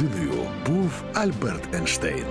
людиною був Альберт Ейнштейн.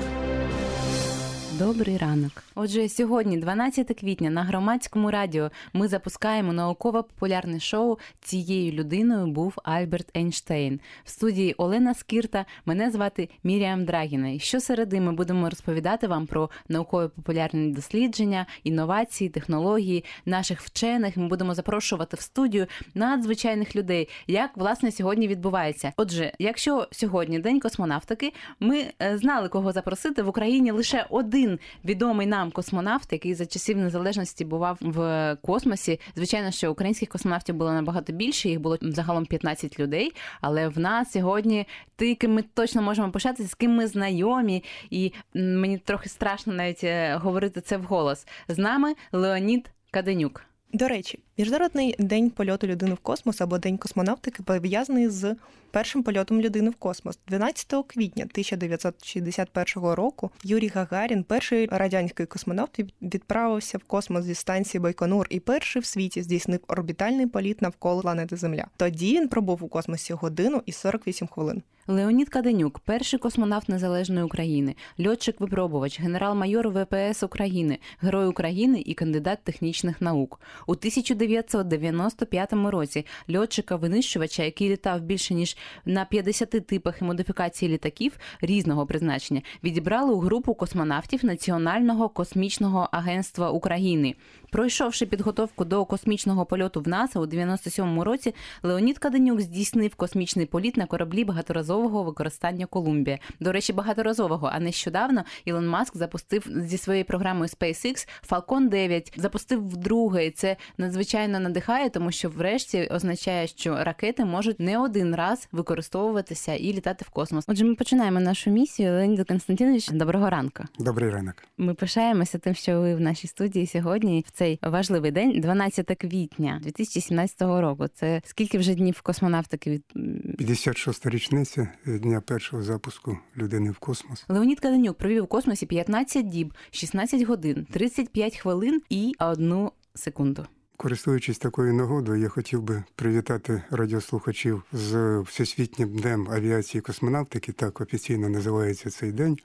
Добрий ранок. Отже, сьогодні, 12 квітня, на громадському радіо ми запускаємо науково-популярне шоу. Цією людиною був Альберт Ейнштейн. В студії Олена Скірта. Мене звати Міріам Драгіна. І щосереди ми будемо розповідати вам про науково-популярні дослідження, інновації, технології наших вчених. Ми будемо запрошувати в студію надзвичайних людей, як власне сьогодні відбувається. Отже, якщо сьогодні день космонавтики, ми е, знали, кого запросити в Україні лише один один відомий нам космонавт, який за часів незалежності бував в космосі. Звичайно, що українських космонавтів було набагато більше, їх було загалом 15 людей. Але в нас сьогодні ти, ким ми точно можемо пишатися, з ким ми знайомі, і мені трохи страшно навіть е, говорити це вголос. З нами Леонід Каденюк. До речі, міжнародний день польоту людини в космос або день космонавтики пов'язаний з першим польотом людини в космос. 12 квітня 1961 року Юрій Гагарін, перший радянський космонавт, відправився в космос зі станції Байконур і перший в світі здійснив орбітальний політ навколо планети Земля. Тоді він пробув у космосі годину і 48 хвилин. Леонід Каденюк, перший космонавт Незалежної України, льотчик-випробувач, генерал-майор ВПС України, Герой України і кандидат технічних наук. У 1995 році льотчика-винищувача, який літав більше ніж на 50 типах і модифікації літаків різного призначення, відібрали у групу космонавтів Національного космічного агентства України. Пройшовши підготовку до космічного польоту в НАСА у 97-му році, Леонід Каденюк здійснив космічний політ на кораблі багаторазового використання Колумбія. До речі, багаторазового. А нещодавно Ілон Маск запустив зі своєю програмою SpaceX Falcon 9, запустив вдруге. І Це надзвичайно надихає, тому що, врешті, означає, що ракети можуть не один раз використовуватися і літати в космос. Отже, ми починаємо нашу місію. Леонід Константинович, доброго ранку. Добрий ранок. Ми пишаємося тим, що ви в нашій студії сьогодні в цей важливий день, 12 квітня 2017 року. Це скільки вже днів космонавтики від 56-та річниця дня першого запуску людини в космос. Леонід Каденюк провів у космосі 15 діб, 16 годин, 35 хвилин і одну секунду. Користуючись такою нагодою, я хотів би привітати радіослухачів з всесвітнім днем авіації і космонавтики. Так офіційно називається цей день.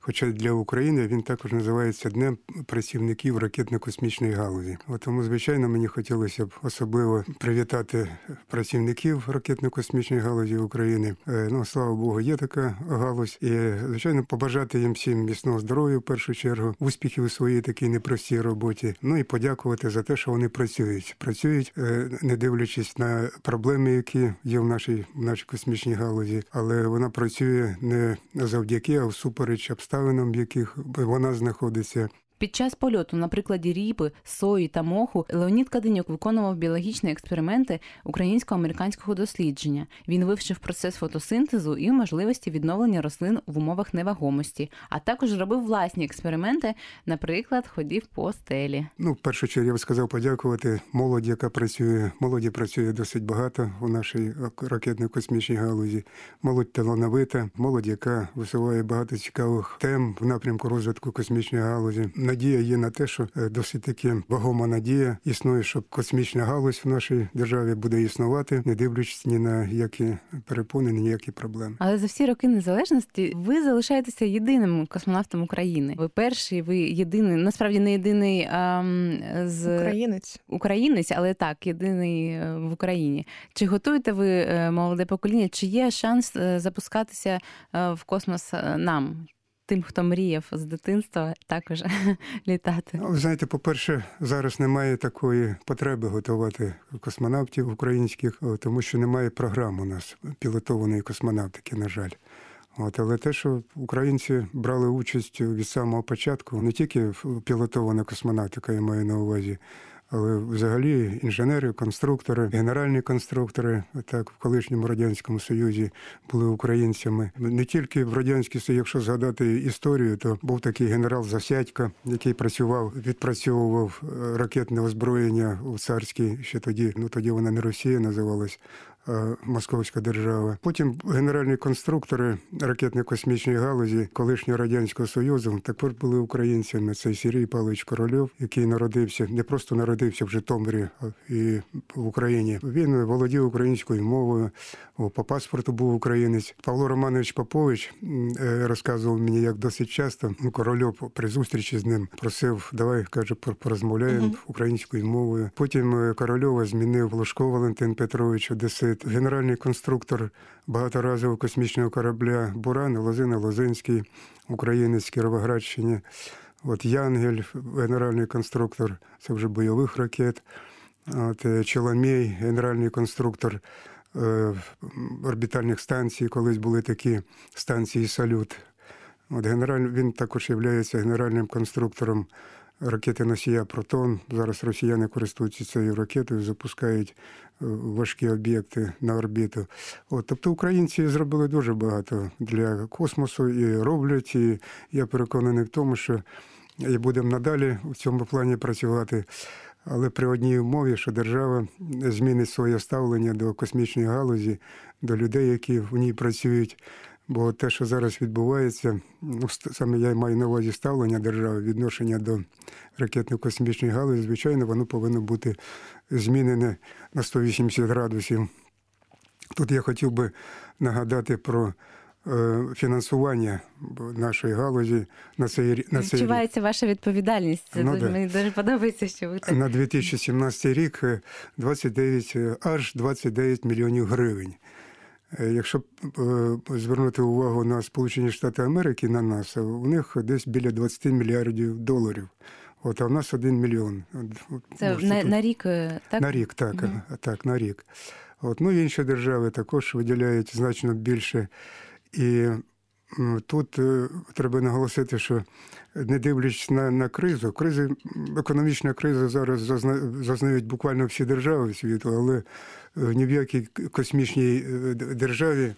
Хоча для України він також називається Днем працівників ракетно-космічної галузі. От Тому, звичайно, мені хотілося б особливо привітати працівників ракетно-космічної галузі України. Е, ну, слава Богу, є така галузь. І, звичайно, побажати їм всім міцного здоров'я в першу чергу, успіхів у своїй такій непростій роботі. Ну і подякувати за те, що вони працюють. Працюють, е, не дивлячись на проблеми, які є в нашій в нашій космічній галузі, але вона працює не завдяки, а всупереч обставин обставинам, в яких вона знаходиться. Під час польоту, на прикладі ріпи, сої та моху, Леонід Каденюк виконував біологічні експерименти українсько-американського дослідження. Він вивчив процес фотосинтезу і можливості відновлення рослин в умовах невагомості, а також робив власні експерименти, наприклад, ходів по стелі. Ну, в першу чергу я б сказав подякувати молоді, яка працює. Молоді працює досить багато у нашій ракетно-космічній галузі. Молодь талановита, молодь, яка висуває багато цікавих тем в напрямку розвитку космічної галузі надія є на те, що е, досить таки вагома надія існує, що космічна галузь в нашій державі буде існувати, не дивлячись ні на які перепони, ні які проблеми. Але за всі роки незалежності ви залишаєтеся єдиним космонавтом України. Ви перший, ви єдиний, насправді не єдиний а, з українець, українець, але так, єдиний е, в Україні. Чи готуєте ви е, молоде покоління? Чи є шанс запускатися в космос нам? Тим, хто мріяв з дитинства, також літати? Ну, ви знаєте, по-перше, зараз немає такої потреби готувати космонавтів українських, тому що немає програм у нас пілотованої космонавтики, на жаль. От, але те, що українці брали участь від самого початку, не тільки пілотована космонавтика, я маю на увазі, але взагалі інженери, конструктори, генеральні конструктори, так в колишньому радянському союзі були українцями. Не тільки в радянській Союзі, якщо згадати історію, то був такий генерал Засядько, який працював, відпрацьовував е, ракетне озброєння у царській ще тоді. Ну тоді вона не Росія називалась Московська держава. Потім генеральні конструктори ракетно-космічної галузі колишнього радянського союзу також були українцями. Це Сергій Павлович Корольов, який народився не просто народився в Житомирі а і в Україні. Він володів українською мовою. По паспорту був українець. Павло Романович Попович е, розказував мені, як досить часто ну, Корольов при зустрічі з ним просив, давай каже, пор- порозмовляємо українською мовою. Потім е, Корольова змінив Лужко Валентин Петрович Одесит, генеральний конструктор багаторазового космічного корабля Буран Лозина Лозинський, українець з Кіровоградщини. От Янгель, генеральний конструктор, це вже бойових ракет. От е, Чоломій, генеральний конструктор е, орбітальних станцій, колись були такі станції Салют. От генераль, він також є генеральним конструктором ракети носія Протон. Зараз росіяни користуються цією ракетою, запускають важкі об'єкти на орбіту. От, тобто українці зробили дуже багато для космосу і роблять. І я переконаний в тому, що і будемо надалі в цьому плані працювати. Але при одній умові, що держава змінить своє ставлення до космічної галузі, до людей, які в ній працюють. Бо те, що зараз відбувається, ну саме я маю на увазі ставлення держави, відношення до ракетно-космічної галузі, звичайно, воно повинно бути змінене на 180 градусів. Тут я хотів би нагадати про е, фінансування нашої галузі на цей рі- на цей рік. Відчувається ваша відповідальність. Це Ну, да. Мені дуже подобається, що ви так. на 2017 рік е, 29, е, аж 29 мільйонів гривень. Е, Якщо е, звернути увагу на Сполучені Штати Америки, на нас, у них десь біля 20 мільярдів доларів. От, а в нас 1 мільйон. Це можете на, тут- на рік, е, так? на рік, так, Мгм. так, на рік. От, ну, інші держави також виділяють значно більше. І тут треба наголосити, що не дивлячись на, на кризу, кризи, економічна криза зараз зазна, зазнають буквально всі держави світу, але ні в якій космічній е, державі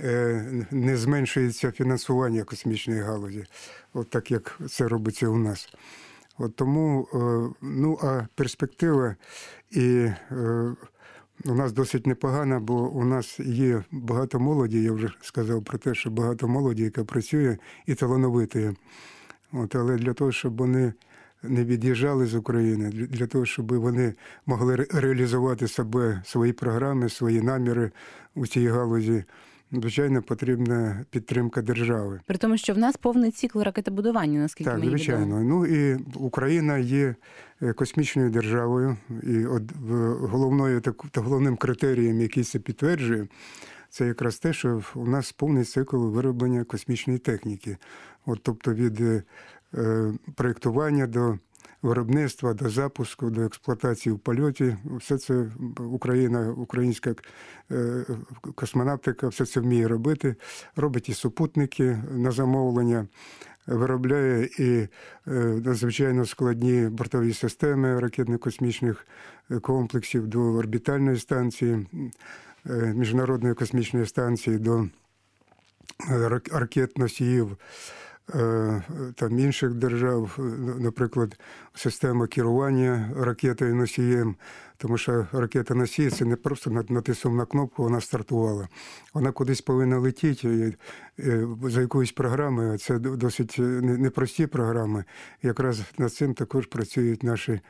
е, не зменшується фінансування космічної галузі, от так як це робиться у нас. От тому, е, ну а перспектива і у нас досить непогана, бо у нас є багато молоді. Я вже сказав про те, що багато молоді, яка працює і талановитої. От, але для того, щоб вони не від'їжджали з України, для- того, щоб вони могли реалізувати себе, свої програми, свої наміри у цій галузі, звичайно, потрібна підтримка держави. При тому, що в нас повний цикл ракетобудування, наскільки Так, мені звичайно. відомо. Ну і Україна є е, космічною державою, і от головною так, та головним критерієм, який це підтверджує, це якраз те, що у нас повний цикл вироблення космічної техніки. От, тобто від е, проєктування до виробництва, до запуску, до експлуатації в польоті, все це Україна, українська е, космонавтика, все це вміє робити. Робить і супутники на замовлення виробляє і е, надзвичайно складні бортові системи ракетно-космічних е, комплексів до орбітальної станції, е, міжнародної космічної станції, до е, ракет-носіїв. е, Там інших держав, е, наприклад, система керування ракетою носієм, тому що ракета носій це не просто нат- натиснув на кнопку, вона стартувала. Вона кудись повинна летіти е, за якоюсь програмою. Це досить е, непрості програми. Якраз над цим також працюють наші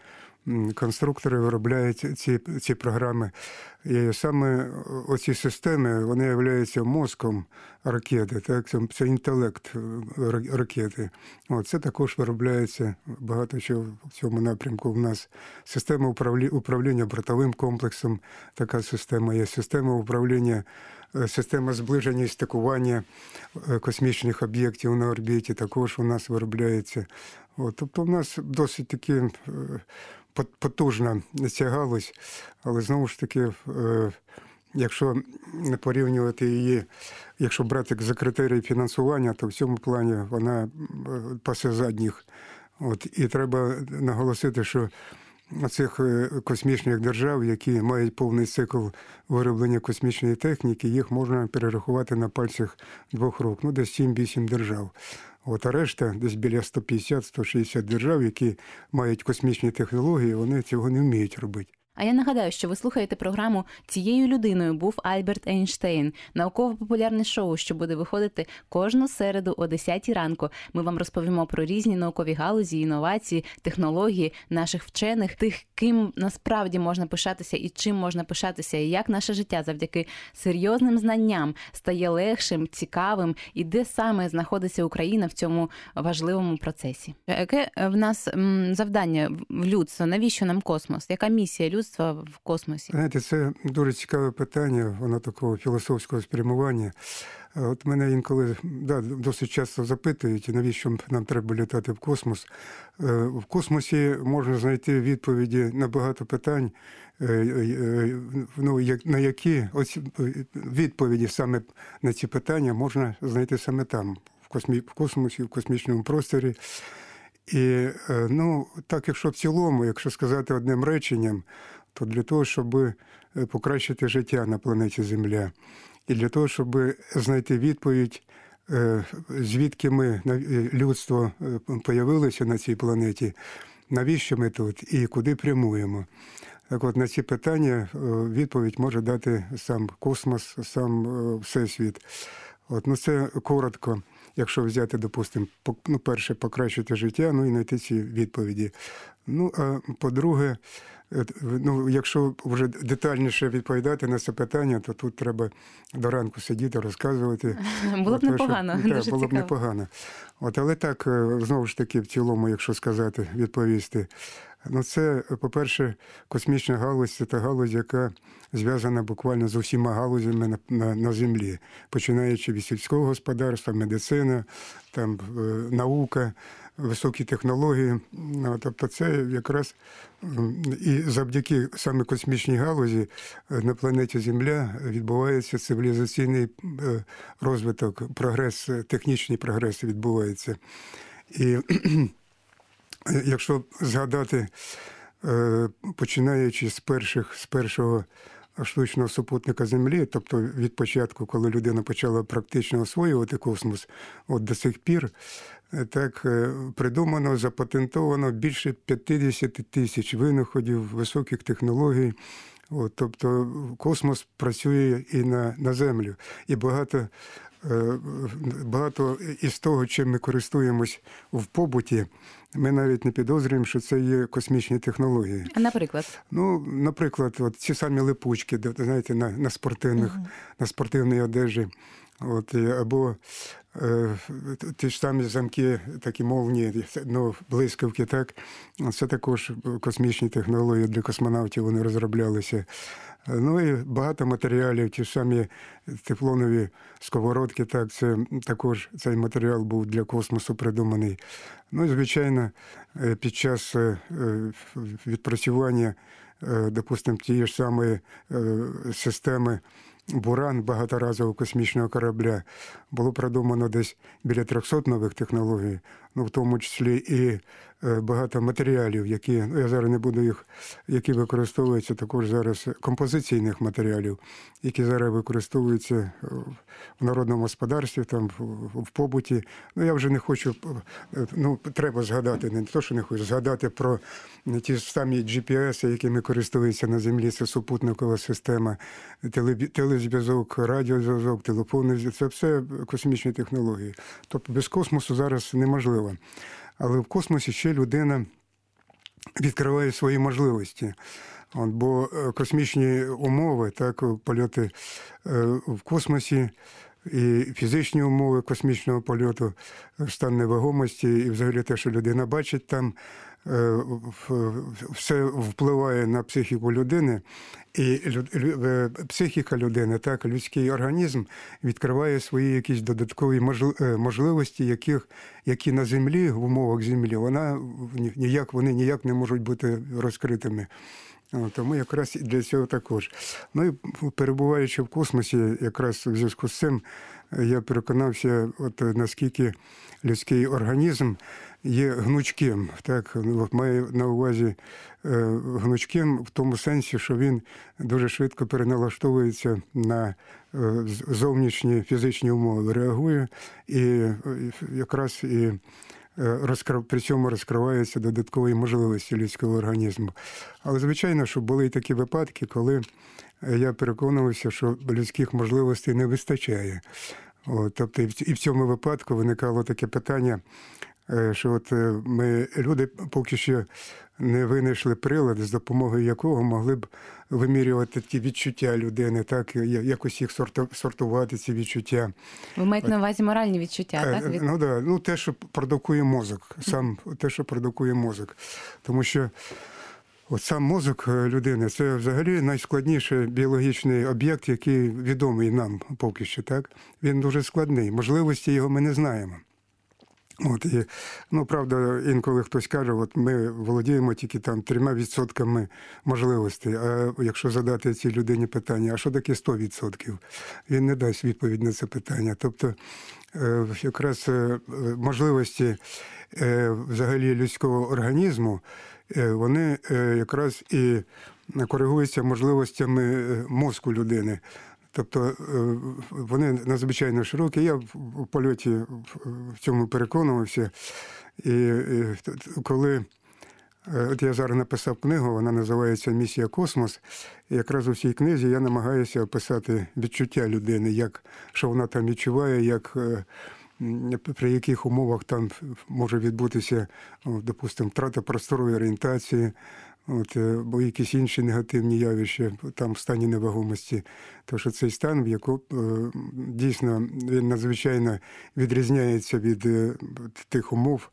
конструктори, виробляють ці, ці програми. І саме оці системи вони являються мозком ракети. Так? Це, інтелект е, ракети. От, це також виробляється багато чого в цьому напрямку. В нас система управління бортовим комплексом, така система є, система управління, е, система зближення і стикування е, космічних об'єктів на орбіті також у нас виробляється. От, тобто в нас досить е, пот- потужна ця галузь, але знову ж таки, е, якщо не порівнювати її, якщо брати за критерії фінансування, то в цьому плані вона е, пасе задніх. От, і треба наголосити, що цих е, космічних держав, які мають повний цикл вироблення космічної техніки, їх можна перерахувати на пальцях двох рук, ну десь 7-8 держав. От, а решта, десь біля 150-160 держав, які мають космічні технології, вони цього не вміють робити. А я нагадаю, що ви слухаєте програму цією людиною був Альберт Ейнштейн, науково-популярне шоу, що буде виходити кожну середу о 10 ранку. Ми вам розповімо про різні наукові галузі, інновації, технології наших вчених, тих, ким насправді можна пишатися і чим можна пишатися, і як наше життя завдяки серйозним знанням стає легшим, цікавим, і де саме знаходиться Україна в цьому важливому процесі. Яке в нас завдання в людства? Навіщо нам космос? Яка місія людства в космосі? Знаєте, це дуже цікаве питання, воно такого філософського спрямування. От мене інколи да, досить часто запитують, навіщо нам треба літати в космос. Е, В космосі можна знайти відповіді на багато питань, е, е, ну, на які ось відповіді саме на ці питання можна знайти саме там, в, космі, в космосі, в космічному просторі. І ну, так, якщо в цілому, якщо сказати одним реченням, то для того, щоб е, покращити життя на планеті Земля, і для того, щоб знайти відповідь, е, звідки ми е, людство появилося на цій планеті, навіщо ми тут і куди прямуємо. Так от на ці питання відповідь може дати сам космос, сам Всесвіт. От, ну це коротко, якщо взяти, допустимо, ну, перше, покращити життя, ну і знайти ці відповіді. Ну, а по-друге, ну, якщо вже детальніше відповідати на це питання, то тут треба до ранку сидіти, розказувати. Було б що- непогано, Так, дуже було б непогано. От, але так, е, знову ж таки, в цілому, якщо сказати, відповісти. Ну, це, по-перше, космічна галузь це та галузь, яка зв'язана буквально з усіма галузями на, на, на землі, починаючи від сільського господарства, медицина, там е, наука, високі технології. Ну, тобто, це якраз і завдяки саме космічній галузі е, на планеті Земля відбувається цивілізаційний е, розвиток, прогрес, е, технічний прогрес відбувається. І якщо згадати, е, починаючи з перших з першого штучного супутника Землі, тобто від початку, коли людина почала практично освоювати космос, от до сих пір, е, так е, придумано, запатентовано більше 50 тисяч винаходів, високих технологій. От, тобто космос працює і на, на землю, і багато. Багато із того, чим ми користуємось в побуті, ми навіть не підозрюємо, що це є космічні технології. А наприклад, Ну, наприклад, от ці самі липучки, знаєте, на, на спортивних, на спортивній одежі. От, або е, ті ж самі замки, такі мовні, ну, блискавки, так. Це також космічні технології для космонавтів вони розроблялися. Ну і багато матеріалів, ті ж самі тефлонові сковородки, так, це також цей матеріал був для космосу придуманий. Ну і, звичайно, е, під час е, е, відпрацювання, е, допустимо, тієї ж самої е, системи Буран багаторазового космічного корабля. Було продумано десь біля 300 нових технологій, ну в тому числі і е, багато матеріалів, які ну я зараз не буду їх, які використовуються також зараз композиційних матеріалів, які зараз використовуються е, в народному господарстві, там в, побуті. Ну я вже не хочу е, ну треба згадати, не то, що не хочу згадати про ті самі GPS, якими користуються на землі. Це супутникова система, телезв'язок, радіозв'язок, телефонний зв'язок. Це все космічні технології. Тобто без космосу зараз неможливо. Але в космосі ще людина відкриває свої можливості. От, бо е, космічні умови, так, польоти е, в космосі і фізичні умови космічного польоту, стан невагомості, і взагалі те, що людина бачить там, все впливає на психіку людини, і е, психіка людини, так, людський організм відкриває свої якісь додаткові е, можливості, яких, які на землі, в умовах землі, вона ніяк, вони ніяк не можуть бути розкритими. Тому якраз і для цього також. Ну і перебуваючи в космосі, якраз в зв'язку з цим е, я переконався, от е, наскільки людський організм є гнучким. Так, маю на увазі е, гнучким в тому сенсі, що він дуже швидко переналаштовується на е, зовнішні фізичні умови, реагує і е, якраз і розкрив, при цьому розкриваються додаткові можливості людського організму. Але звичайно, що були і такі випадки, коли я переконувався, що людських можливостей не вистачає. От, тобто, і в- цьому випадку виникало таке питання, що от е, ми люди поки що не винайшли прилад, з допомогою якого могли б вимірювати ті відчуття людини, так якось їх сортувати, ці відчуття. Ви маєте на увазі моральні відчуття, Е, так? Від... Ну да, ну те, що продукує мозок, сам те, що продукує мозок. Тому що от сам мозок е, людини це взагалі найскладніший біологічний об'єкт, який відомий нам поки що. Так він дуже складний. Можливості його ми не знаємо. От і ну правда, інколи хтось каже, от ми володіємо тільки там трьома відсотками можливостей. А якщо задати цій людині питання, а що таке 100%? Він не дасть відповідь на це питання. Тобто, е, якраз е, можливості е, взагалі людського організму, вони якраз і коригуються можливостями мозку людини. Тобто е, вони надзвичайно широкі. Я в польоті в- цьому переконувався. І коли е, от я зараз написав книгу, вона називається Місія Космос. І якраз у цій книзі я намагаюся описати відчуття людини, як що вона там відчуває, як. е, При яких умовах там може відбутися, допустимо, втрата просторової орієнтації, от, е, або якісь інші негативні явища там в стані невагомості. Тому що цей стан, в якому е, дійсно він надзвичайно відрізняється від е, тих умов,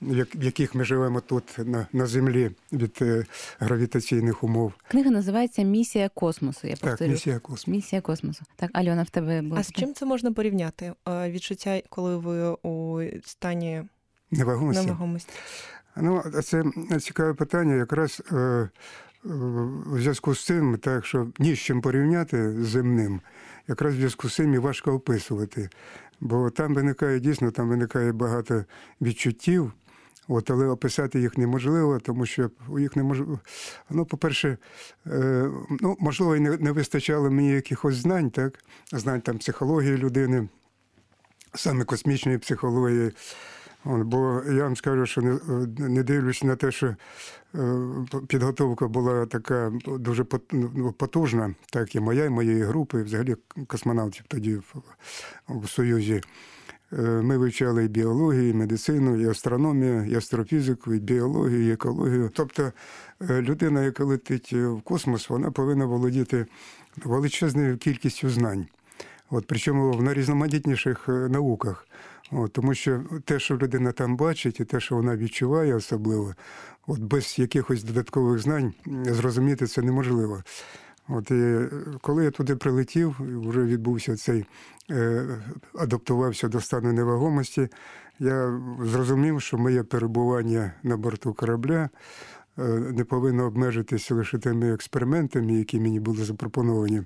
в яких ми живемо тут на, на землі від гравітаційних умов. Книга називається Місія космосу. Я Так, місія космос. Місія космосу. Так, Альона, в тебе було А з чим це можна порівняти? Відчуття, коли ви у стані Невагомості. невагомості? Ну, це цікаве питання, якраз е, е, зв'язку з цим, так що ні з чим порівняти з земним, якраз в зв'язку з цим і важко описувати. Бо там виникає дійсно, там виникає багато відчуттів. От, але описати їх неможливо, тому що їх неможливо. Ну, по-перше, е, ну, можливо, і не, не вистачало мені якихось знань, так? Знань там психології людини, саме космічної психології. Бо я вам скажу, що не, не дивлячись на те, що е, підготовка була така дуже ну, потужна, так і моя, і моєї групи, і взагалі космонавтів тоді в, Союзі. Е, Ми вивчали і біологію, і медицину, і астрономію, і астрофізику, і біологію, і екологію. Тобто е, людина, яка летить в космос, вона повинна володіти величезною кількістю знань. От, причому в найрізноманітніших науках. От, тому що те, що людина там бачить, і те, що вона відчуває особливо, от без якихось додаткових знань зрозуміти це неможливо. От і е, коли я туди прилетів, вже відбувся цей е, адаптувався до стану невагомості, я зрозумів, що моє перебування на борту корабля е, не повинно обмежитися лише тими експериментами, які мені були запропоновані.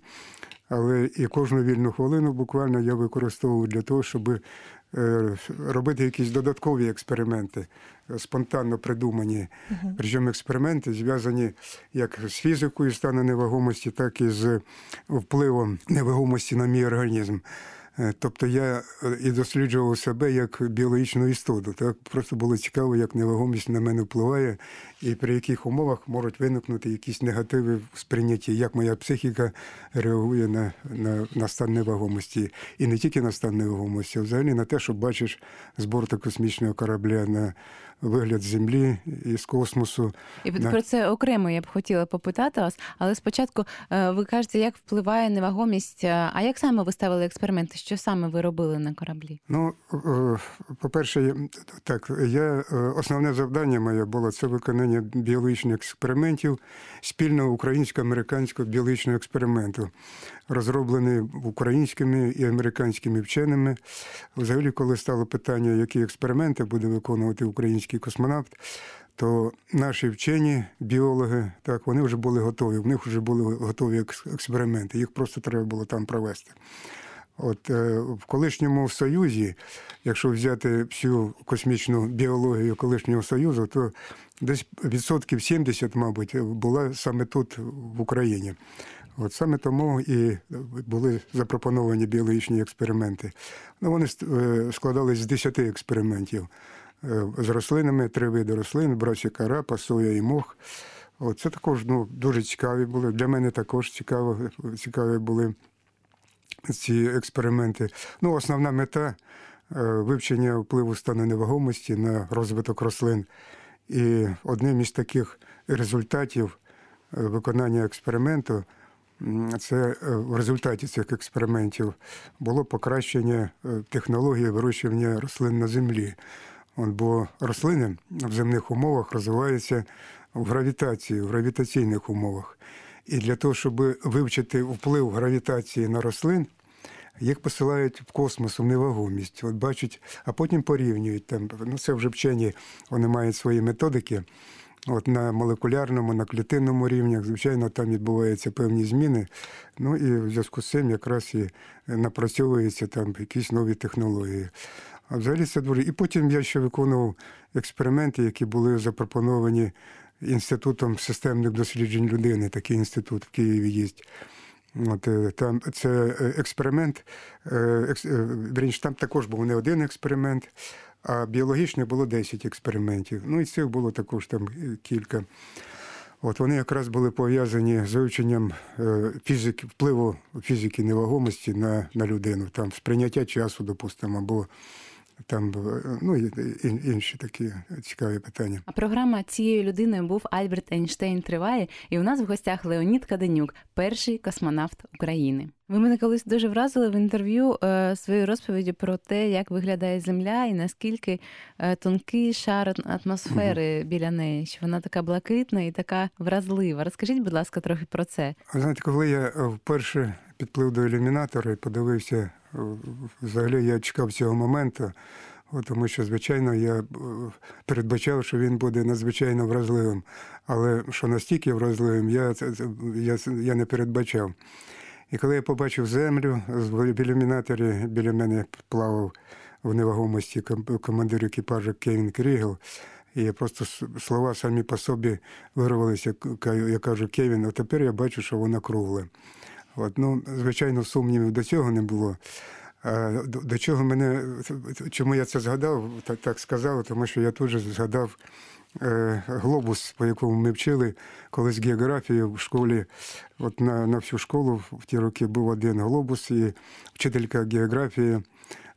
Але і кожну вільну хвилину буквально я використовував для того, щоб е, робити якісь додаткові експерименти, е, спонтанно придумані. Причому експерименти зв'язані як з фізикою стану невагомості, так і з впливом невагомості на мій організм. Е, Тобто я е, і досліджував себе як біологічну істоту. Так просто було цікаво, як невагомість на мене впливає, і при яких умовах можуть виникнути якісь негативи в сприйнятті, як моя психіка реагує на, на, на стан невагомості. І не тільки на стан невагомості, а взагалі на те, що бачиш з борту космічного корабля на вигляд землі і з космосу. І про це окремо я б хотіла попитати вас, але спочатку е, ви кажете, як впливає невагомість. е, А як саме ви ставили експерименти? Що саме ви робили на кораблі? Ну, е, по-перше, так, я основне завдання моє було це виконання біологічних експериментів спільного українсько-американського біологічного експерименту, розроблений українськими і американськими вченими. Взагалі, коли стало питання, які експерименти буде виконувати український космонавт, то наші вчені, біологи, так, вони вже були готові. В них вже були готові експерименти. Їх просто треба було там провести. От е, в колишньому Союзі, якщо взяти всю космічну біологію колишнього Союзу, то десь відсотків 70, мабуть, була саме тут, в Україні. От саме тому і були запропоновані біологічні експерименти. Ну, вони е, складались з 10 експериментів. Е, з рослинами, три види рослин, брасіка рапа, соя і мох. Це також ну, дуже цікаві були. Для мене також цікаво, цікаві були ці експерименти. Ну, основна мета е, вивчення впливу стану невагомості на розвиток рослин. І одним із таких результатів е, виконання експерименту це в результаті цих експериментів було покращення технології вирощування рослин на землі. От, бо рослини в земних умовах розвиваються в гравітації, в гравітаційних умовах. І для того, щоб вивчити вплив гравітації на рослин, їх посилають в космос, в невагомість. От бачать, а потім порівнюють там. Ну це вже вчені, вони мають свої методики. От на молекулярному, на клітинному рівнях, звичайно, там відбуваються певні зміни. Ну і в зв'язку з цим якраз і напрацьовуються там якісь нові технології. А взагалі це дуже. І потім я ще виконував експерименти, які були запропоновані Інститутом системних досліджень людини. Такий інститут в Києві є. От, е, там це е, експеримент. е, екс- е, там також був не один експеримент, а біологічних було 10 експериментів. Ну і цих було також там кілька. От вони якраз були пов'язані з вивченням фізики, впливу фізики невагомості на, на людину, там сприйняття часу, допустимо, або там е, ну, і, інші такі цікаві питання. А програма цією людиною був Альберт Ейнштейн триває, і у нас в гостях Леонід Каденюк, перший космонавт України. Ви мене колись дуже вразили в інтерв'ю е, своєю розповіді про те, як виглядає Земля і наскільки е, тонкий шар атмосфери біля неї, що вона така блакитна і така вразлива. Розкажіть, будь ласка, трохи про це. Знаєте, коли я е, вперше підплив до ілюмінатора і подивився, е, взагалі я чекав цього моменту, тому що, звичайно, я е, передбачав, що він буде надзвичайно вразливим. Але що настільки вразливим, я, я, я не передбачав. І коли я побачив землю, в ілюмінаторі біля мене плавав в невагомості командир екіпажу Кевін Крігел. І просто слова самі по собі вирвалися. Я кажу, Кевін, а тепер я бачу, що вона кругла. От, ну, звичайно, сумнівів до цього не було. До, до чого мене, чому я це згадав, так, так сказав, тому що я тут же згадав е, глобус, по якому ми вчили колись географію в школі. От на, на всю школу в ті роки був один глобус, і вчителька географії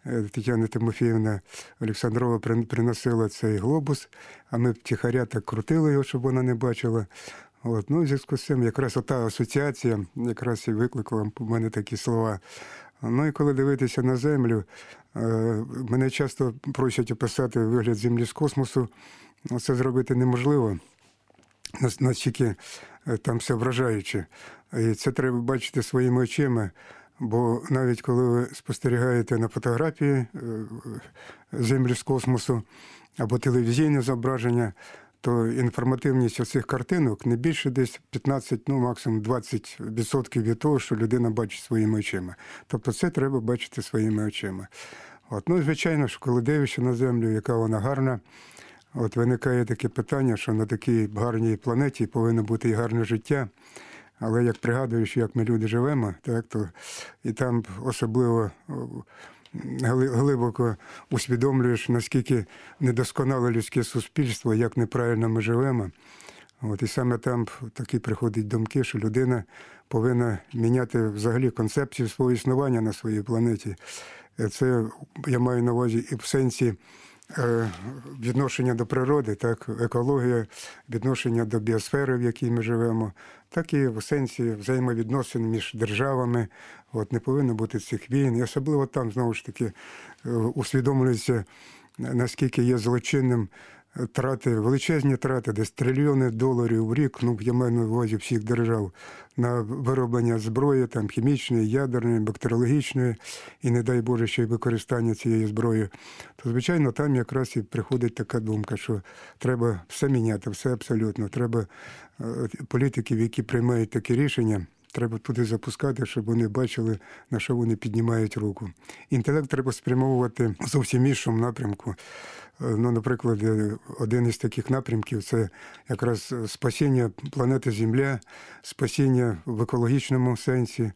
е, Тетяна Тимофіївна Олександрова приносила цей глобус, а ми втіхаря так крутили його, щоб вона не бачила. От, ну, в зв'язку з цим якраз ота асоціація якраз і викликала в мене такі слова. Ну і коли дивитися на землю, е, мене часто просять описати вигляд землі з космосу. Ну, Це зробити неможливо. Настільки е, там все вражаюче. І це треба бачити своїми очима. Бо навіть коли ви спостерігаєте на фотографії е, землі з космосу або телевізійне зображення, то інформативність оцих картинок не більше десь 15, ну максимум 20% від того, що людина бачить своїми очима. Тобто це треба бачити своїми очима. От, ну, звичайно, що коли дивишся на землю, яка вона гарна, от виникає таке питання, що на такій гарній планеті повинно бути і гарне життя. Але як пригадуєш, як ми люди живемо, так, то і там особливо глибоко усвідомлюєш, наскільки недосконале людське суспільство, як неправильно ми живемо. От, і саме там такі приходять думки, що людина повинна міняти взагалі концепцію свого існування на своїй планеті. Е, Це я маю на увазі і в сенсі відношення до природи, так, екологія, відношення до біосфери, в якій ми живемо, так і в сенсі взаємовідносин між державами. От, не повинно бути цих війн. І особливо там, знову ж таки, е, усвідомлюється, наскільки є злочинним е, трати, величезні трати, десь трильйони доларів в рік, ну, я маю на увазі всіх держав, на вироблення зброї, там, хімічної, ядерної, бактеріологічної, і, не дай Боже, ще й використання цієї зброї, то, звичайно, там якраз і приходить така думка, що треба все міняти, все абсолютно. Треба е, політиків, які приймають такі рішення, треба туди запускати, щоб вони бачили, на що вони піднімають руку. Інтелект треба спрямовувати зовсім іншому напрямку. Е, Ну, наприклад, е, один із таких напрямків це якраз спасіння планети Земля, спасіння в екологічному сенсі.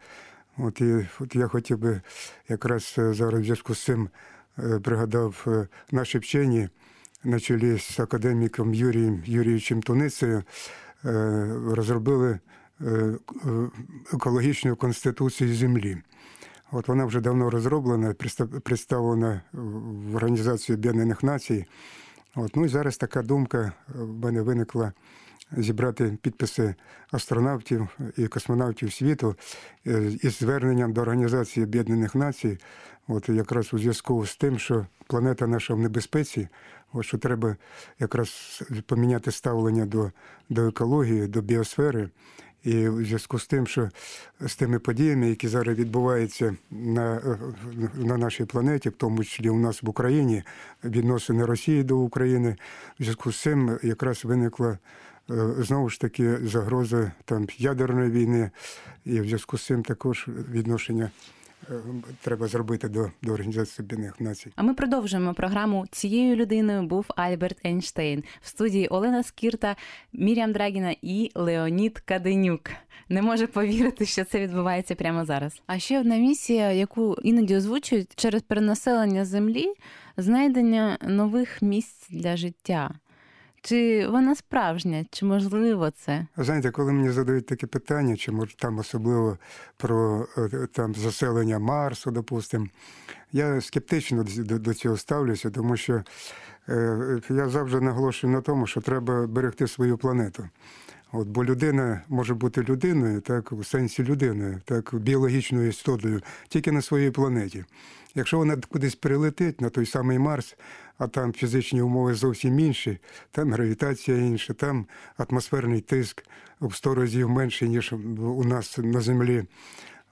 От, і, от я хотів би якраз е, зараз в зв'язку з цим е, пригадав е, наші вчені на чолі з академіком Юрієм Юрійовичем Туницею е, розробили е, е, екологічну конституцію землі. От вона вже давно розроблена, представлена в Організацію Об'єднаних Націй. От, ну і зараз така думка е, в мене виникла зібрати підписи астронавтів і космонавтів світу із зверненням до Організації Об'єднаних Націй, от якраз у зв'язку з тим, що планета наша в небезпеці, от що треба якраз поміняти ставлення до, до екології, до біосфери. І в зв'язку з тим, що з тими подіями, які зараз відбуваються на, на нашій планеті, в тому числі у нас в Україні, відносини Росії до України, в зв'язку з цим якраз виникла е, знову ж таки загроза там ядерної війни, і в зв'язку з цим також відношення треба зробити до, до Організації Об'єднаних Націй. А ми продовжуємо програму. Цією людиною був Альберт Ейнштейн в студії Олена Скірта, Мір'ям Драгіна і Леонід Каденюк. Не може повірити, що це відбувається прямо зараз. А ще одна місія, яку іноді озвучують через перенаселення землі, знайдення нових місць для життя. Чи вона справжня, чи можливо це? Знаєте, коли мені задають таке питання, чи може там особливо про е, там заселення Марсу, допустимо, я скептично до, до цього ставлюся, тому що е, я завжди наголошую на тому, що треба берегти свою планету. От, бо людина може бути людиною, так, в сенсі людиною, так, біологічною істотою, тільки на своїй планеті. Якщо вона кудись прилетить на той самий Марс, а там фізичні умови зовсім інші, там гравітація інша, там атмосферний тиск в 100 разів менший, ніж у нас на землі.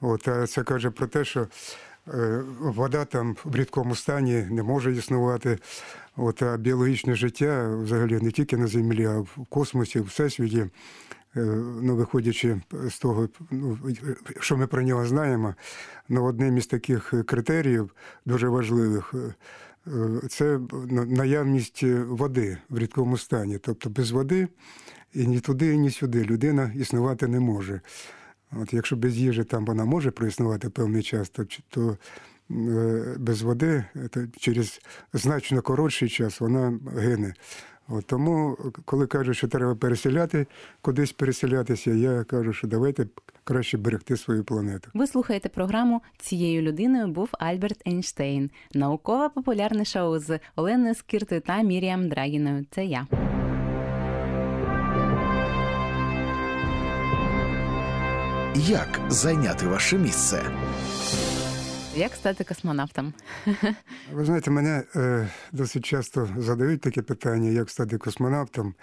От, а це каже про те, що вода там в рідкому стані не може існувати. От, а біологічне життя взагалі не тільки на землі, а в космосі, в всесвіті. е, Ну, виходячи з того, ну, що ми про нього знаємо, ну, одним із таких критеріїв дуже важливих е, е, це наявність води в рідкому стані. Тобто без води і ні туди, ні сюди людина існувати не може. От якщо без їжі там вона може проіснувати певний час, то, то е, без води то через значно коротший час вона гине. От тому, коли кажуть, що треба переселяти, кудись переселятися, я кажу, що давайте краще берегти свою планету. Ви слухаєте програму Цією людиною був Альберт Ейнштейн, науково-популярне шоу з Оленою Скіртою та Міріам Драгіною. Це я. Як зайняти ваше місце? Як стати космонавтом? Ви знаєте, мене е, досить часто задають таке питання, як стати космонавтом.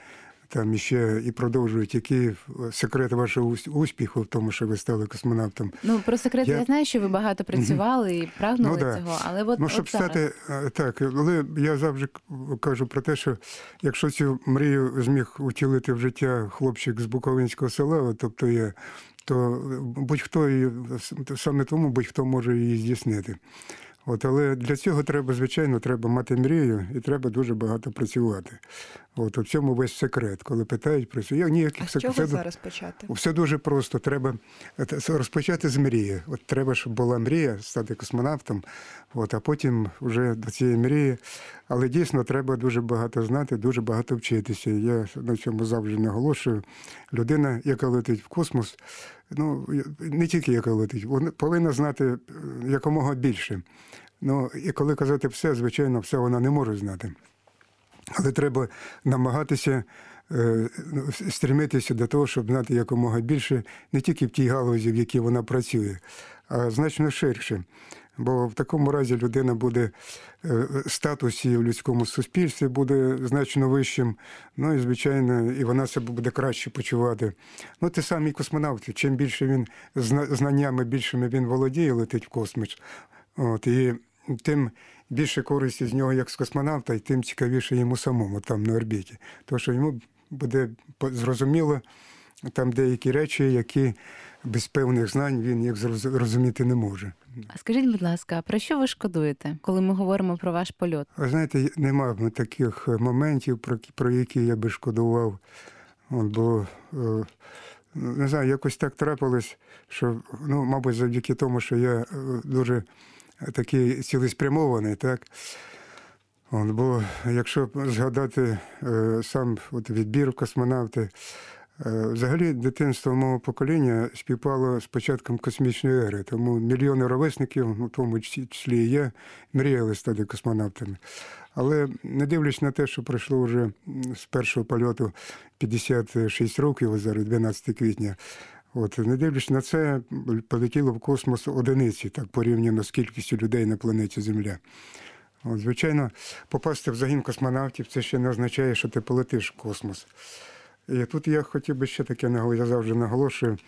Там іще і продовжують, які секрети вашого успіху в тому, що ви стали космонавтом. Ну про секрет я, Я- знаю, що ви багато працювали і прагнули Ну, да. цього, але от, ну, от зараз. стати е, так, але я завжди кажу про те, що якщо цю мрію зміг утілити в життя хлопчик з Буковинського села, тобто я, то будь-хто її саме тому будь-хто може її здійснити. От, але для цього треба, звичайно, треба мати мрію і треба дуже багато працювати. От у цьому весь секрет, коли питають про це. Я ніяких А з чого це- зараз почати? все дуже просто. Треба е, розпочати з мрії. От треба, щоб була мрія стати космонавтом, от, а потім вже до цієї мрії. Але дійсно треба дуже багато знати, дуже багато вчитися. Я на цьому завжди наголошую. Людина, яка летить в космос, ну не тільки яка летить, вона повинна знати е, якомога більше. Ну і коли казати все, звичайно, все вона не може знати. Але треба намагатися е, ну, стремитися до того, щоб знати якомога більше не тільки в тій галузі, в якій вона працює, а значно ширше. Бо в такому разі людина буде е, статус її в людському суспільстві буде значно вищим. Ну і звичайно, і вона себе буде краще почувати. Ну, те самі космонавти. Чим більше він зна- знаннями більшими він володіє, летить в космос. От, і тим більше користі з нього як з космонавта, і тим цікавіше йому самому там на орбіті. Тому що йому буде зрозуміло там деякі речі, які без певних знань він їх зроз- розуміти не може. А скажіть, будь ласка, про що ви шкодуєте, коли ми говоримо про ваш польот? Ви знаєте, нема таких е, моментів, про, про які я би шкодував. От, бо е, не знаю, якось так трапилось, що, ну, мабуть, завдяки тому, що я е, дуже такий цілеспрямований, так. От, бо якщо згадати сам от відбір в космонавти, взагалі дитинство мого покоління співпало з початком космічної ери, тому мільйони ровесників, в тому числі і я, мріяли стати космонавтами. Але не дивлячись на те, що пройшло вже з першого польоту 56 років, зараз 12 квітня. От, не дивлячись на це, полетіло в космос одиниці, так порівняно з кількістю людей на планеті Земля. От, звичайно, попасти в загін космонавтів це ще не означає, що ти полетиш в космос. І тут я хотів би ще таке наголо- я завжди наголошую,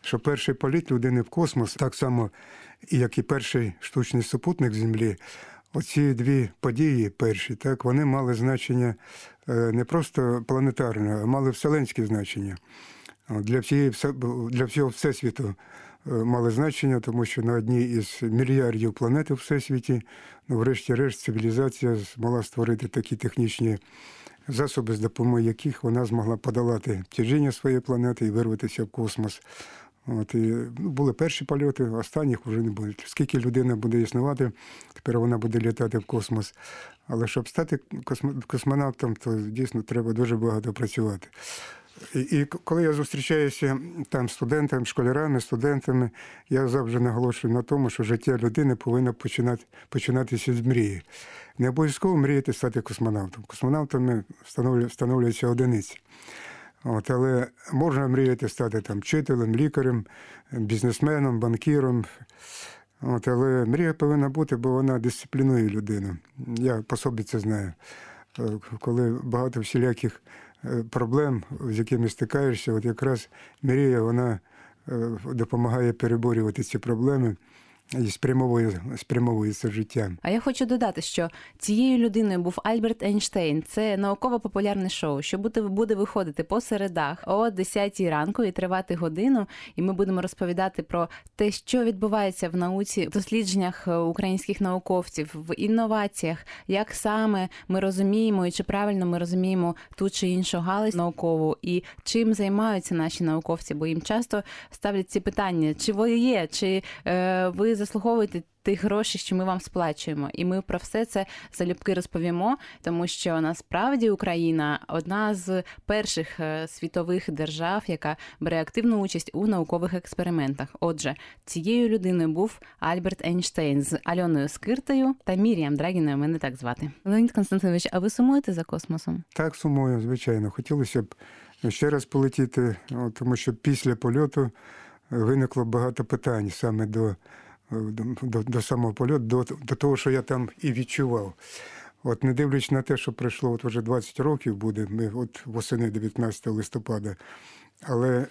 що перший політ людини в космос, так само, як і перший штучний супутник Землі, оці дві події перші, так, вони мали значення е, не просто планетарне, а мали вселенське значення. Для, всієї, для всього Всесвіту е, мали значення, тому що на одній із мільярдів планет у Всесвіті, ну, врешті-решт, цивілізація змогла створити такі технічні засоби, з допомогою яких вона змогла подолати тяжіння своєї планети і вирватися в космос. От, і, ну, були перші польоти, останніх вже не буде. Скільки людина буде існувати, тепер вона буде літати в космос. Але щоб стати космо- космонавтом, то дійсно треба дуже багато працювати. І, коли я зустрічаюся там студентами, школярами, студентами, я завжди наголошую на тому, що життя людини повинно починати, починатися з мрії. Не обов'язково мріяти стати космонавтом. Космонавтами встановлюються одиниці. От, але можна мріяти стати там вчителем, лікарем, бізнесменом, банкіром. От, але мрія повинна бути, бо вона дисциплінує людину. Я по собі це знаю. Е, Коли багато всіляких проблем, з якими стикаєшся, от якраз мрія вона е, допомагає переборювати ці проблеми і спрямовує, спрямовує життя. А я хочу додати, що цією людиною був Альберт Ейнштейн. Це науково-популярне шоу, що буде, буде виходити по середах о 10 ранку і тривати годину. І ми будемо розповідати про те, що відбувається в науці, в дослідженнях е, українських науковців, в інноваціях, як саме ми розуміємо і чи правильно ми розуміємо ту чи іншу галузь наукову, і чим займаються наші науковці, бо їм часто ставлять ці питання: чи ви є, чи е, ви заслуговуєте тих грошей, що ми вам сплачуємо. І ми про все це залюбки розповімо, тому що насправді Україна одна з перших е, світових держав, яка бере активну участь у наукових експериментах. Отже, цією людиною був Альберт Ейнштейн з Альоною Скиртою та Міріям Драгіною. Мене так звати. Леонід Константинович, а ви сумуєте за космосом? Так, сумою, звичайно. Хотілося б ще раз полетіти, тому що після польоту виникло багато питань саме до, до, до, до самого польоту, до, до того, що я там і відчував. От не дивлячись на те, що пройшло от вже 20 років буде, ми от восени 19 листопада, але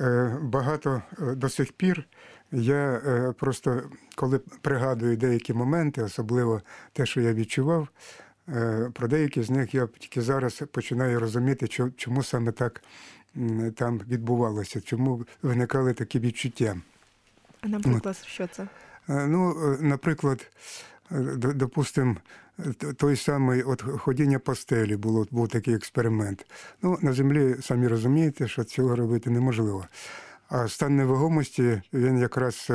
е, багато е, до сих пір я е, просто коли пригадую деякі моменти, особливо те, що я відчував, е, про деякі з них я тільки зараз починаю розуміти, чому саме так там відбувалося, чому виникали такі відчуття. А наприклад, що це? Е, Ну, е, наприклад, е, д- допустим, т- той самий от ходіння по стелі було, був такий експеримент. Ну, на землі самі розумієте, що цього робити неможливо. А стан невагомості він якраз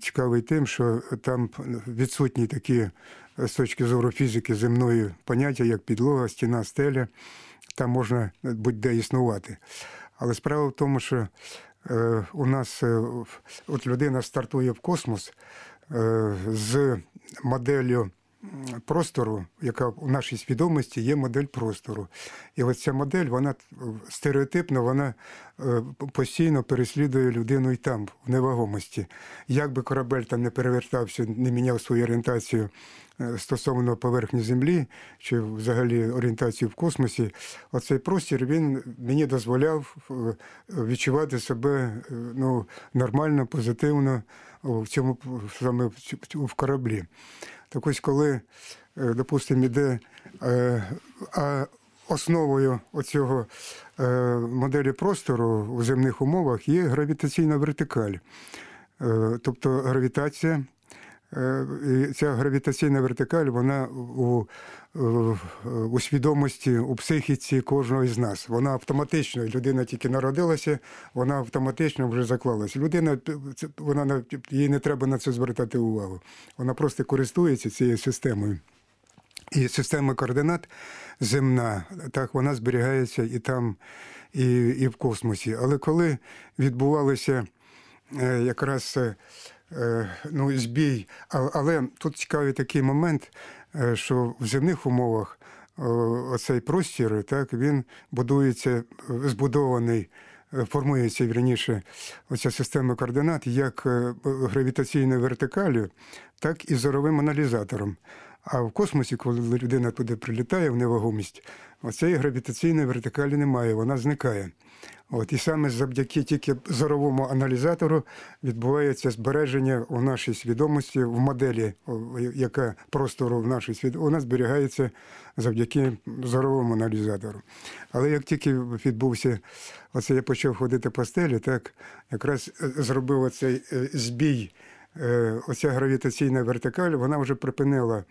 цікавий тим, що там відсутні такі з точки зору фізики земної поняття, як підлога, стіна, стеля. Там можна будь-де існувати. Але справа в тому, що у нас е, от людина стартує в космос е, з моделлю простору, яка у нашій свідомості є модель простору. І от ця модель, вона е, стереотипно, вона е, постійно переслідує людину і там, в невагомості. Як би корабель там не перевертався, не міняв свою орієнтацію е, стосовно поверхні Землі чи взагалі орієнтацію в космосі, оцей простір він мені дозволяв відчувати себе ну, нормально, позитивно в цьому саме в кораблі. Так ось, коли, е, допустимо, іде е, основою оцього е, моделі простору у земних умовах є гравітаційна вертикаль. Тобто гравітація. Е, ця гравітаційна вертикаль, вона у, у, свідомості, у психіці кожного із нас. Вона автоматично, людина тільки народилася, вона автоматично вже заклалася. Людина, вона їй не треба на це звертати увагу. Вона просто користується цією системою. І система координат земна, так вона зберігається і там, і, і в космосі. Але коли відбувалося е, якраз е, ну, збій, але тут цікавий такий момент, е, що в земних умовах оцей простір, так, він будується, е, збудований, е, формується вірніше, оця система координат як е, гравітаційною вертикалю, так і зоровим аналізатором. А в космосі, коли людина туди прилітає в невагомість, оцеї гравітаційної вертикалі немає, вона зникає. От, і саме завдяки тільки зоровому аналізатору відбувається збереження у нашій свідомості в моделі, яка простору в нашій свідомості, вона зберігається завдяки зоровому аналізатору. Але як тільки відбувся, оце я почав ходити по стелі, так якраз е, зробив оцей е, збій, е, оця гравітаційна вертикаль, вона вже припинила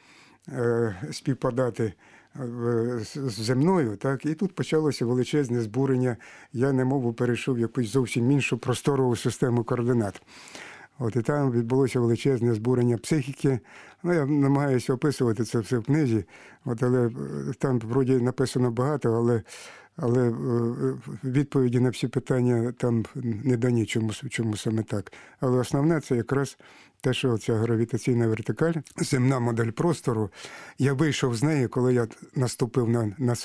співпадати земною, так, і тут почалося величезне збурення. Я немов перейшов в якусь зовсім іншу просторову систему координат. От і там відбулося величезне збурення психіки. Ну, я намагаюся описувати це все в книзі, от, але е, там вроді написано багато, але, але е, відповіді на всі питання там не дані, чому, чому саме так. Але основне це якраз те, що ця гравітаційна вертикаль, земна модель простору. Я вийшов з неї, коли я наступив на, на,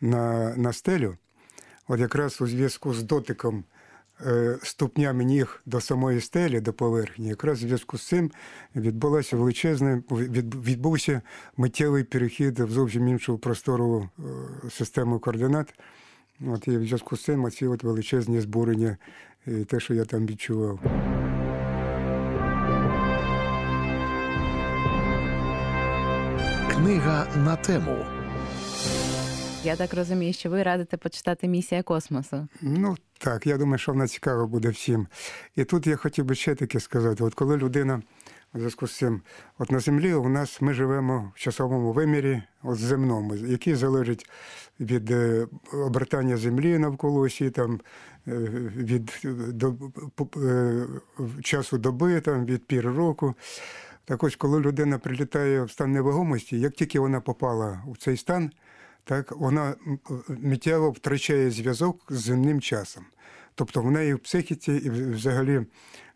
на, на стелю. От якраз у зв'язку з дотиком е, ступнями ніг до самої стелі, до поверхні, якраз в зв'язку з цим відбулося величезне, від, відбувся миттєвий перехід в зовсім іншу просторову е, систему координат. От і в зв'язку з цим оці от величезні збурення, і те, що я там відчував. Книга на тему. Я так розумію, що ви радите почитати місія космосу. Ну так, я думаю, що вона цікава буде всім. І тут я хотів би ще таке сказати: от коли людина в зв'язку з цим, от на землі у нас ми живемо в часовому вимірі, от земному, який залежить від е, обертання землі навколо осі, там е, від е, до, часу доби, там від пір року. Так ось, коли людина прилітає в стан невагомості, як тільки вона попала в цей стан, так вона м, миттєво втрачає зв'язок з земним часом. Тобто в неї в психіці і взагалі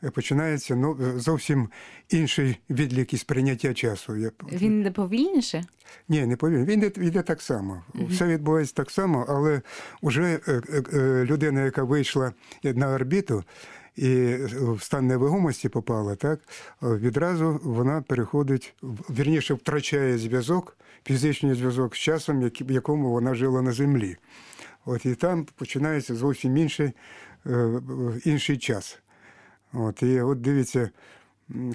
е, починається ну, е, зовсім інший відлік і сприйняття часу. Він не повільніше? ні, не повинен. Він йде, йде так само. Все відбувається так само, але вже е, е, е, людина, яка вийшла на орбіту і в стан невагомості попала, так е, відразу вона переходить, вірніше втрачає зв'язок, фізичний зв'язок з часом, в якому вона жила на землі. От і там починається зовсім інший, е, інший час. От, і от дивіться,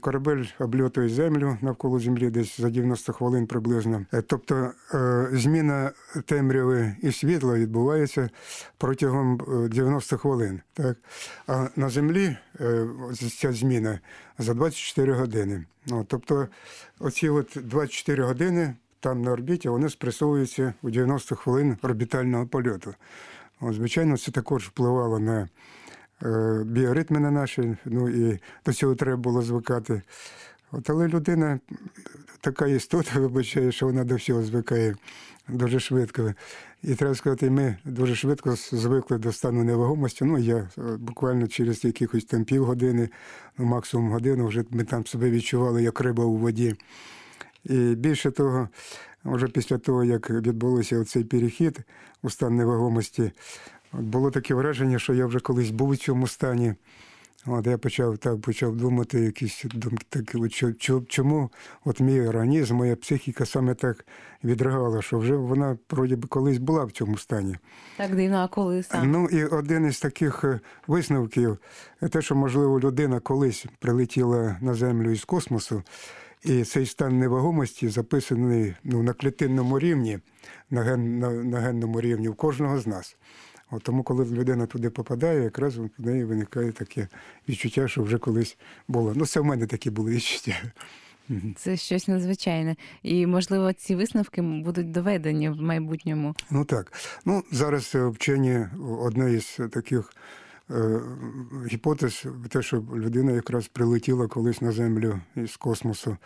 корабель обльотує землю навколо землі десь за 90 хвилин приблизно. Е, Тобто е, зміна темряви і світла відбувається протягом е, 90 хвилин. Так? А на землі е, ця зміна за 24 години. Ну, тобто оці от 24 години там на орбіті вони спресовуються у 90 хвилин орбітального польоту. От, звичайно, це також впливало на е, біоритми на наші, ну і до цього треба було звикати. От, але людина така істота, вибачає, що вона до всього звикає дуже швидко. І треба сказати, ми дуже швидко звикли до стану невагомості. Ну, я е, буквально через якихось там півгодини, ну максимум годину, вже ми там себе відчували як риба у воді. І більше того, вже після того, як відбувся цей перехід у стан невагомості, от було таке враження, що я вже колись був у цьому стані. От я почав так почав думати, якісь думки такі, чому от мій організм, моя психіка саме так відреагувала, що вже вона вроді би колись була в цьому стані. Так дивно, а коли сам? Ну і один із таких е, висновків, е, те, що можливо людина колись прилетіла на землю із космосу, і цей стан невагомості записаний ну, на клітинному рівні, на, ген, на, на генному рівні у кожного з нас. От тому, коли людина туди попадає, якраз в неї виникає таке відчуття, що вже колись було. Ну, це в мене такі були відчуття. Це щось надзвичайне. І, можливо, ці висновки будуть доведені в майбутньому. Ну так. Ну, зараз е, вчені одна із таких е, гіпотез, те, що людина якраз прилетіла колись на землю із космосу.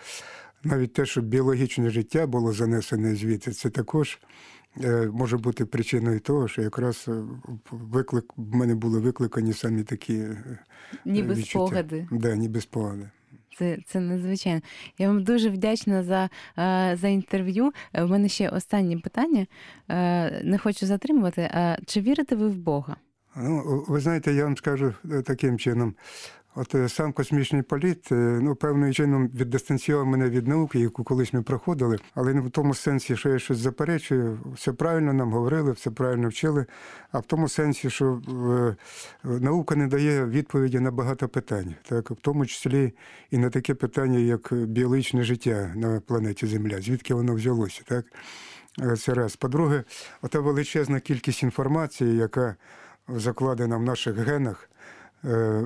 навіть те, що біологічне життя було занесене звідти, це також може бути причиною того, що якраз е, виклик в мене були викликані самі такі е, Ніби відчуття. спогади. Да, ніби спогади. Це, це надзвичайно. Я вам дуже вдячна за, е, за інтерв'ю. Е, У мене ще останнє питання. Е, Не хочу затримувати. Е, Чи вірите ви в Бога? Ну, ви знаєте, я вам скажу е, таким чином. От е, сам космічний політ, е, ну, певним чином віддистанціював мене від науки, яку колись ми проходили, але не в тому сенсі, що я щось заперечую. Все правильно нам говорили, все правильно вчили. А в тому сенсі, що е, наука не дає відповіді на багато питань, так, в тому числі і на таке питання, як біологічне життя на планеті Земля, звідки воно взялося. Так? Це раз. По-друге, ота величезна кількість інформації, яка закладена в наших генах. Е,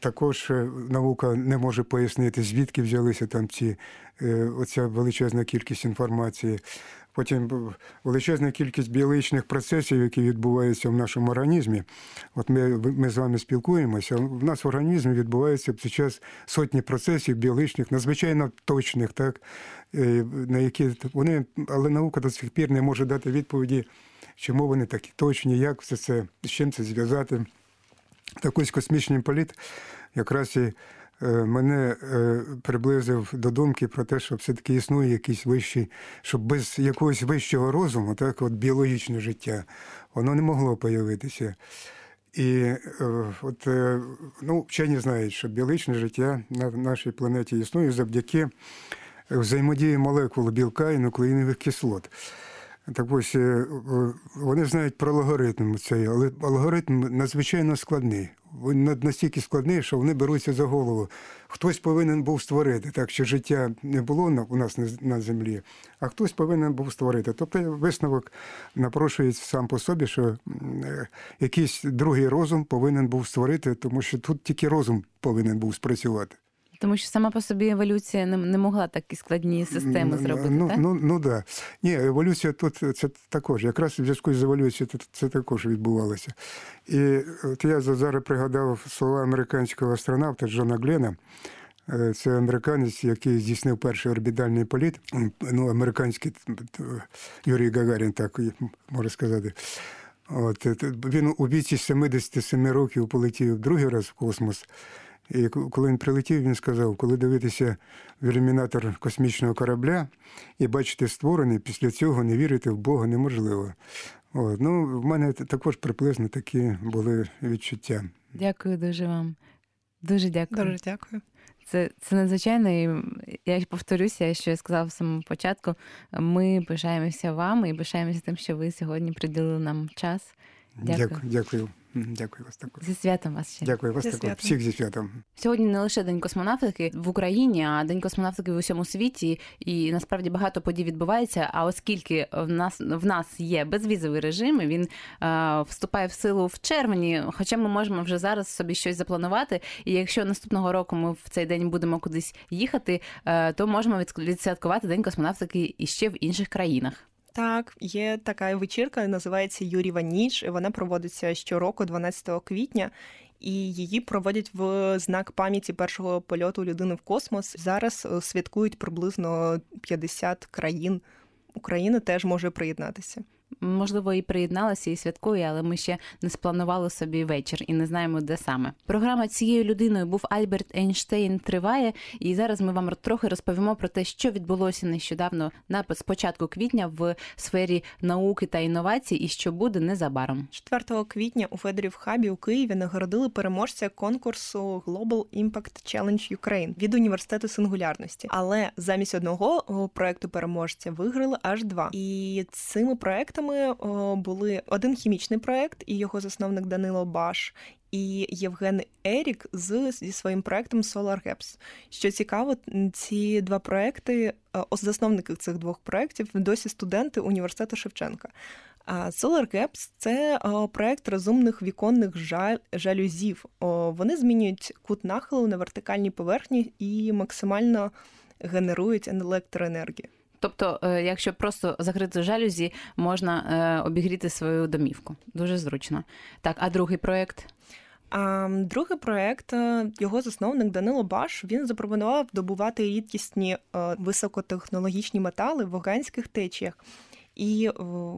Також е, наука не може пояснити, звідки взялися там ці е, оця величезна кількість інформації. Потім величезна кількість біологічних процесів, які відбуваються в нашому організмі. От ми, ми з вами спілкуємося. В нас в організмі відбувається під час сотні процесів біологічних, надзвичайно точних, так, на які вони, але наука до сих пір не може дати відповіді, чому вони такі точні, як все це, з чим це зв'язати. Так ось космічний політ якраз і е, мене е, приблизив до думки про те, що все-таки існує якийсь вищий, щоб без якогось вищого розуму, так, от біологічне життя, воно не могло появитися. І е, от, ну, вчені знають, що біологічне життя на нашій планеті існує завдяки взаємодії молекул білка і нуклеїнових кислот. Так ось е, вони знають про алгоритм цей, але алгоритм надзвичайно складний. Він настільки складний, що вони беруться за голову. Хтось повинен був створити, так що життя не було у нас на землі, а хтось повинен був створити. Тобто висновок напрошується сам по собі, що е, якийсь другий розум повинен був створити, тому що тут тільки розум повинен був спрацювати. Тому що сама по собі еволюція не, не могла такі складні системи зробити, ну, так? Ну, ну да. Ні, еволюція тут це також. Якраз в зв'язку з еволюцією це, це також відбувалося. І от я зараз пригадав слова американського астронавта Джона Глена. Е, Це американець, який здійснив перший орбітальний політ. Ну, американський Юрій Гагарін, так можна сказати. От, е, він у віці 77 років полетів другий раз в космос. І коли він прилетів, він сказав, коли дивитися в ілюмінатор космічного корабля і бачити створений, після цього не вірити в Бога неможливо. От, ну, в мене також приблизно такі були відчуття. Дякую дуже вам. Дуже дякую. Дуже дякую. Це, це надзвичайно. І я повторюся, що я сказала в самому початку. Ми пишаємося вами і пишаємося тим, що ви сьогодні приділили нам час. Дякую. Дякую, дякую. Вас також. Зі святом вас ще. Дякую вас також. Всіх зі святом. Сьогодні не лише День космонавтики в Україні, а День космонавтики в усьому світі. І насправді багато подій відбувається. А оскільки в нас в нас є безвізовий режим, і він е, вступає в силу в червні. Хоча ми можемо вже зараз собі щось запланувати. І якщо наступного року ми в цей день будемо кудись їхати, е, то можемо відсвяткувати День космонавтики і ще в інших країнах. Так, є така вечірка, називається Юріва ніч. Вона проводиться щороку, 12 квітня, і її проводять в знак пам'яті першого польоту людини в космос. Зараз е, святкують приблизно 50 країн. Україна теж може приєднатися. Можливо, і приєдналася, і святкує, але ми ще не спланували собі вечір і не знаємо, де саме. Програма цією людиною був Альберт Ейнштейн триває. І зараз ми вам трохи розповімо про те, що відбулося нещодавно на спочатку квітня в сфері науки та інновацій, і що буде незабаром. 4 квітня у Федорів Хабі у Києві нагородили переможця конкурсу Global Impact Challenge Ukraine від університету сингулярності. Але замість одного проекту переможця виграли аж два. І цими проектами о, були один хімічний проект і його засновник Данило Баш. І Євген Ерік з зі своїм проектом Solar Gaps. Що цікаво, ці два проекти, е, засновники цих двох проєктів досі студенти університету Шевченка. Solar Gaps – це о, проект розумних віконних жалюзів. Вони змінюють кут нахилу на вертикальній поверхні і максимально генерують електроенергію. Тобто, е, якщо просто закрити жалюзі, можна е, обігріти свою домівку. Дуже зручно. Так, а другий проект? А другий проект е, його засновник Данило Баш він запропонував добувати рідкісні високотехнологічні метали в оганських течіях і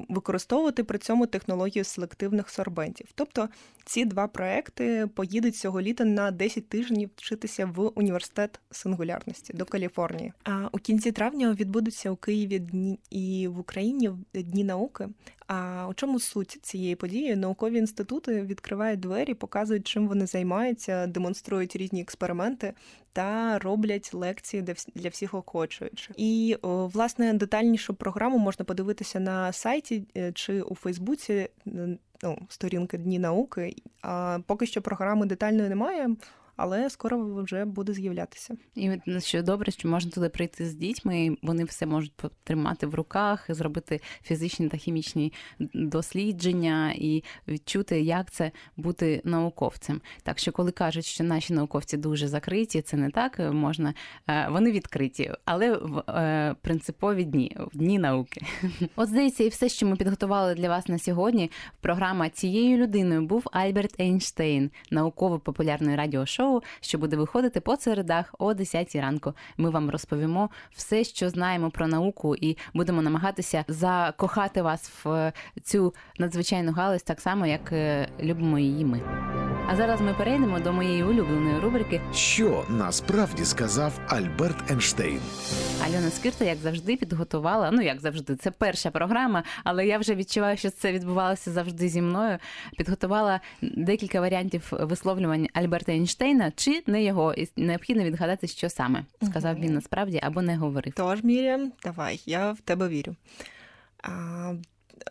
використовувати при цьому технологію селективних сорбентів. Тобто ці два проекти поїдуть цього літа на 10 тижнів вчитися в університет сингулярності до Каліфорнії. А у кінці травня відбудуться у Києві дні і в Україні дні науки. А у чому суть цієї події? Наукові інститути відкривають двері, показують, чим вони займаються, демонструють різні експерименти та роблять лекції для всіх охочуючих. І власне детальнішу програму можна подивитися на сайті е, чи у Фейсбуці. Ну, сторінки Дні науки. А поки що програми детальної немає але скоро вже буде з'являтися. І що добре, що можна туди прийти з дітьми, вони все можуть потримати в руках, зробити фізичні та хімічні дослідження і відчути, як це бути науковцем. Так що, коли кажуть, що наші науковці дуже закриті, це не так можна. Е, вони відкриті, але в е, принципові дні в дні науки. От здається, і все, що ми підготували для вас на сьогодні. Програма цією людиною був Альберт Ейнштейн, науково-популярне радіошоу шоу, що буде виходити по середах о 10 ранку. Ми вам розповімо все, що знаємо про науку, і будемо намагатися закохати вас в цю надзвичайну галузь, так само як е, любимо її ми. А зараз ми перейдемо до моєї улюбленої рубрики Що насправді сказав Альберт Ейнштейн. Альона Скирта, як завжди, підготувала. Ну як завжди, це перша програма, але я вже відчуваю, що це відбувалося завжди зі мною. Підготувала декілька варіантів висловлювань Альберта Ейнштейна, чи не його, і необхідно відгадати, що саме сказав він насправді або не говорив. Тож, Мір'ям, давай, я в тебе вірю. А,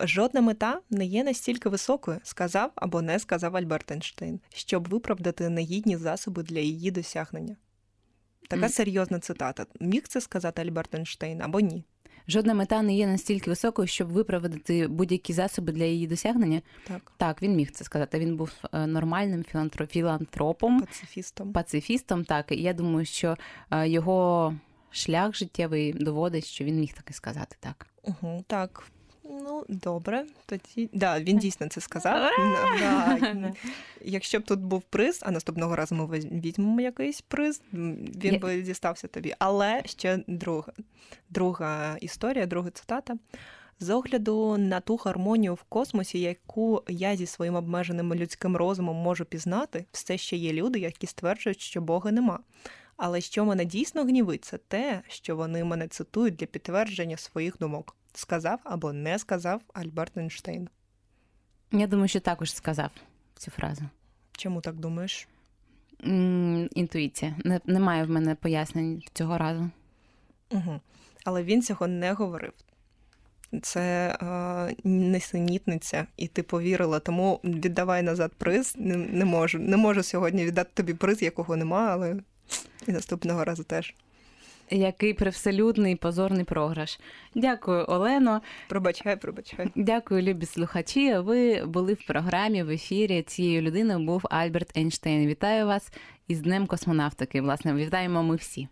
Жодна мета не є настільки високою, сказав або не сказав Альберт Ейнштейн, щоб виправдати негідні засоби для її досягнення. Така серйозна цитата. Міг це сказати Альберт Ейнштейн або ні? Жодна мета не є настільки високою, щоб виправдати будь-які засоби для її досягнення. Так, так, він міг це сказати. Він був е, нормальним філантропом, пацифістом. Пацифістом, так. І я думаю, що е, його шлях життєвий доводить, що він міг таке сказати так. Угу, Так. Ну, добре, тоді да, він дійсно це сказав. Да, Якщо б тут був приз, а наступного разу ми візьмемо якийсь приз, він би дістався тобі. Але ще друга, друга історія, друга цитата. З огляду на ту гармонію в космосі, яку я зі своїм обмеженим людським розумом можу пізнати, все ще є люди, які стверджують, що Бога нема. Але що мене дійсно гнівить, це те, що вони мене цитують для підтвердження своїх думок сказав або не сказав Альберт Ейнштейн? Я думаю, що також сказав цю фразу. Чому так думаєш? Інтуїція. Немає в мене пояснень цього разу. Угу. Але він цього не говорив. Це е, несенітниця, і ти повірила, тому віддавай назад приз. Не, не можу. Не можу сьогодні віддати тобі приз, якого нема, але і наступного разу теж. Який привселюдний позорний програш. Дякую, Олено. Пробачай, пробачай. Дякую, любі слухачі. Ви були в програмі в ефірі. Цією людиною був Альберт Ейнштейн. Вітаю вас із Днем космонавтики. Власне, вітаємо ми всі.